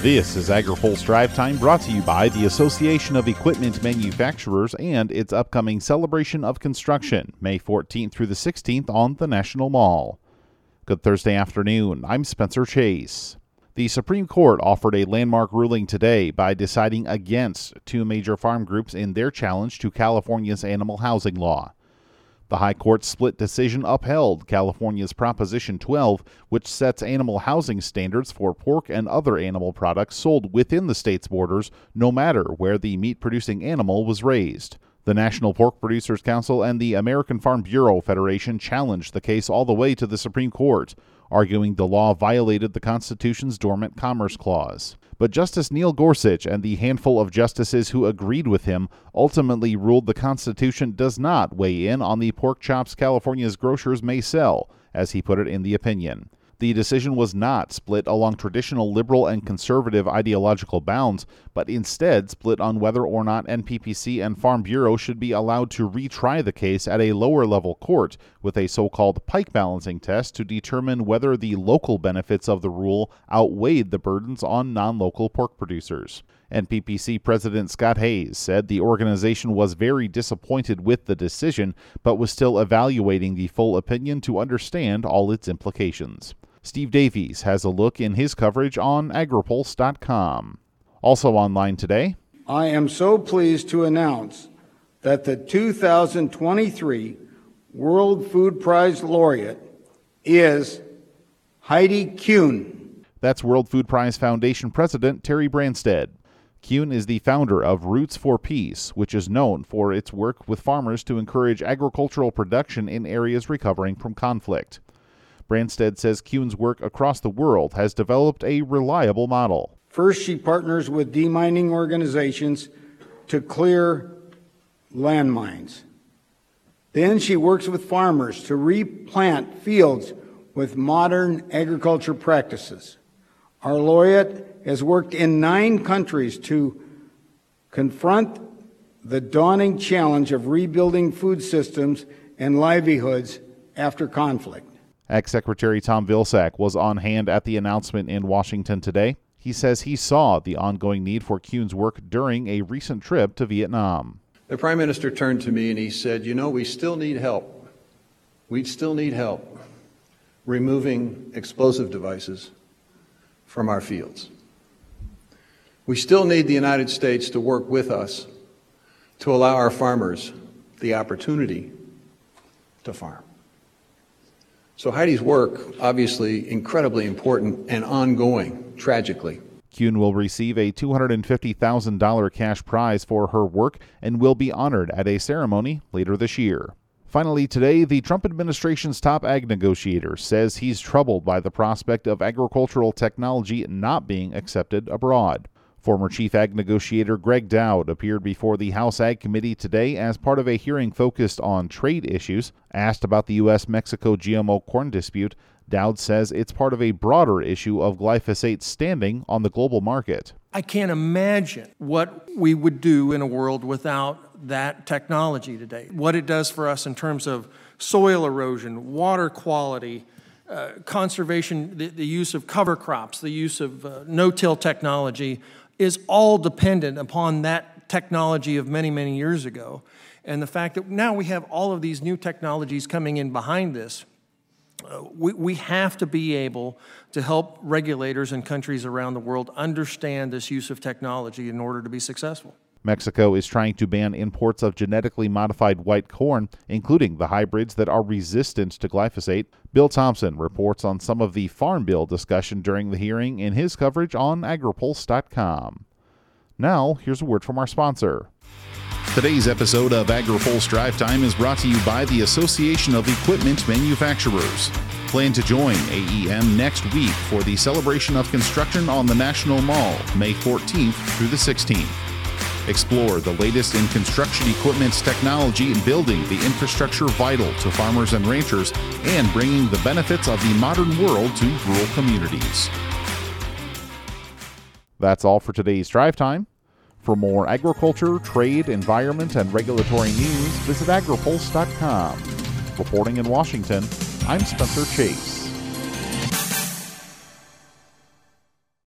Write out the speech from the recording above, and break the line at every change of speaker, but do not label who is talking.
This is AgriPulse Drive Time brought to you by the Association of Equipment Manufacturers and its upcoming celebration of construction, May 14th through the 16th on the National Mall. Good Thursday afternoon. I'm Spencer Chase. The Supreme Court offered a landmark ruling today by deciding against two major farm groups in their challenge to California's animal housing law. The High Court's split decision upheld California's Proposition 12, which sets animal housing standards for pork and other animal products sold within the state's borders, no matter where the meat producing animal was raised. The National Pork Producers Council and the American Farm Bureau Federation challenged the case all the way to the Supreme Court, arguing the law violated the Constitution's Dormant Commerce Clause. But Justice Neil Gorsuch and the handful of justices who agreed with him ultimately ruled the Constitution does not weigh in on the pork chops California's grocers may sell, as he put it in the opinion. The decision was not split along traditional liberal and conservative ideological bounds, but instead split on whether or not NPPC and Farm Bureau should be allowed to retry the case at a lower level court with a so called pike balancing test to determine whether the local benefits of the rule outweighed the burdens on non local pork producers. NPPC President Scott Hays said the organization was very disappointed with the decision, but was still evaluating the full opinion to understand all its implications. Steve Davies has a look in his coverage on agripulse.com. Also online today,
I am so pleased to announce that the 2023 World Food Prize laureate is Heidi Kuhn.
That's World Food Prize Foundation President Terry Branstad. Kuhn is the founder of Roots of Peace, which is known for its work with farmers to encourage agricultural production in areas recovering from conflict. Branstad says Kuhn's work across the world has developed a reliable model.
First, she partners with demining organizations to clear landmines. Then she works with farmers to replant fields with modern agriculture practices. Our laureate has worked in nine countries to confront the dawning challenge of rebuilding food systems and livelihoods after conflict.
Ag Secretary Tom Vilsack was on hand at the announcement in Washington today. He says he saw the ongoing need for Kuhn's work during a recent trip to Vietnam.
The Prime Minister turned to me and he said, You know, we still need help. We still need help removing explosive devices from our fields. We still need the United States to work with us to allow our farmers the opportunity to farm. So Heidi's work, obviously incredibly important and ongoing, tragically.
Kuhn will receive a $250,000 cash prize for her work and will be honored at a ceremony later this year. Finally, today, the Trump administration's top ag negotiator says he's troubled by the prospect of agricultural technology not being accepted abroad. Former Chief Ag Negotiator Gregg Doud appeared before the House Ag Committee today as part of a hearing focused on trade issues. Asked about the U.S. Mexico GMO corn dispute, Dowd says it's part of a broader issue of glyphosate's standing on the global market.
I can't imagine what we would do in a world without that technology today. What it does for us in terms of soil erosion, water quality, uh, conservation, the, the, use of cover crops, the use of uh, no till technology is all dependent upon that technology of many, many years ago. And the fact that now we have all of these new technologies coming in behind this, uh, we, we have to be able to help regulators and countries around the world understand this use of technology in order to be successful.
Mexico is trying to ban imports of genetically modified white corn, including the hybrids that are resistant to glyphosate. Bill Tomson reports on some of the Farm Bill discussion during the hearing in his coverage on agripulse.com. Now, here's a word from our sponsor.
Today's episode of AgriPulse Drive Time is brought to you by the Association of Equipment Manufacturers. Plan to join AEM next week for the celebration of construction on the National Mall, May 14th through the 16th. Explore the latest in construction equipment technology and building the infrastructure vital to farmers and ranchers and bringing the benefits of the modern world to rural communities.
That's all for today's drive time. For more agriculture, trade, environment, and regulatory news, visit agripulse.com. Reporting in Washington, I'm Spencer Chase.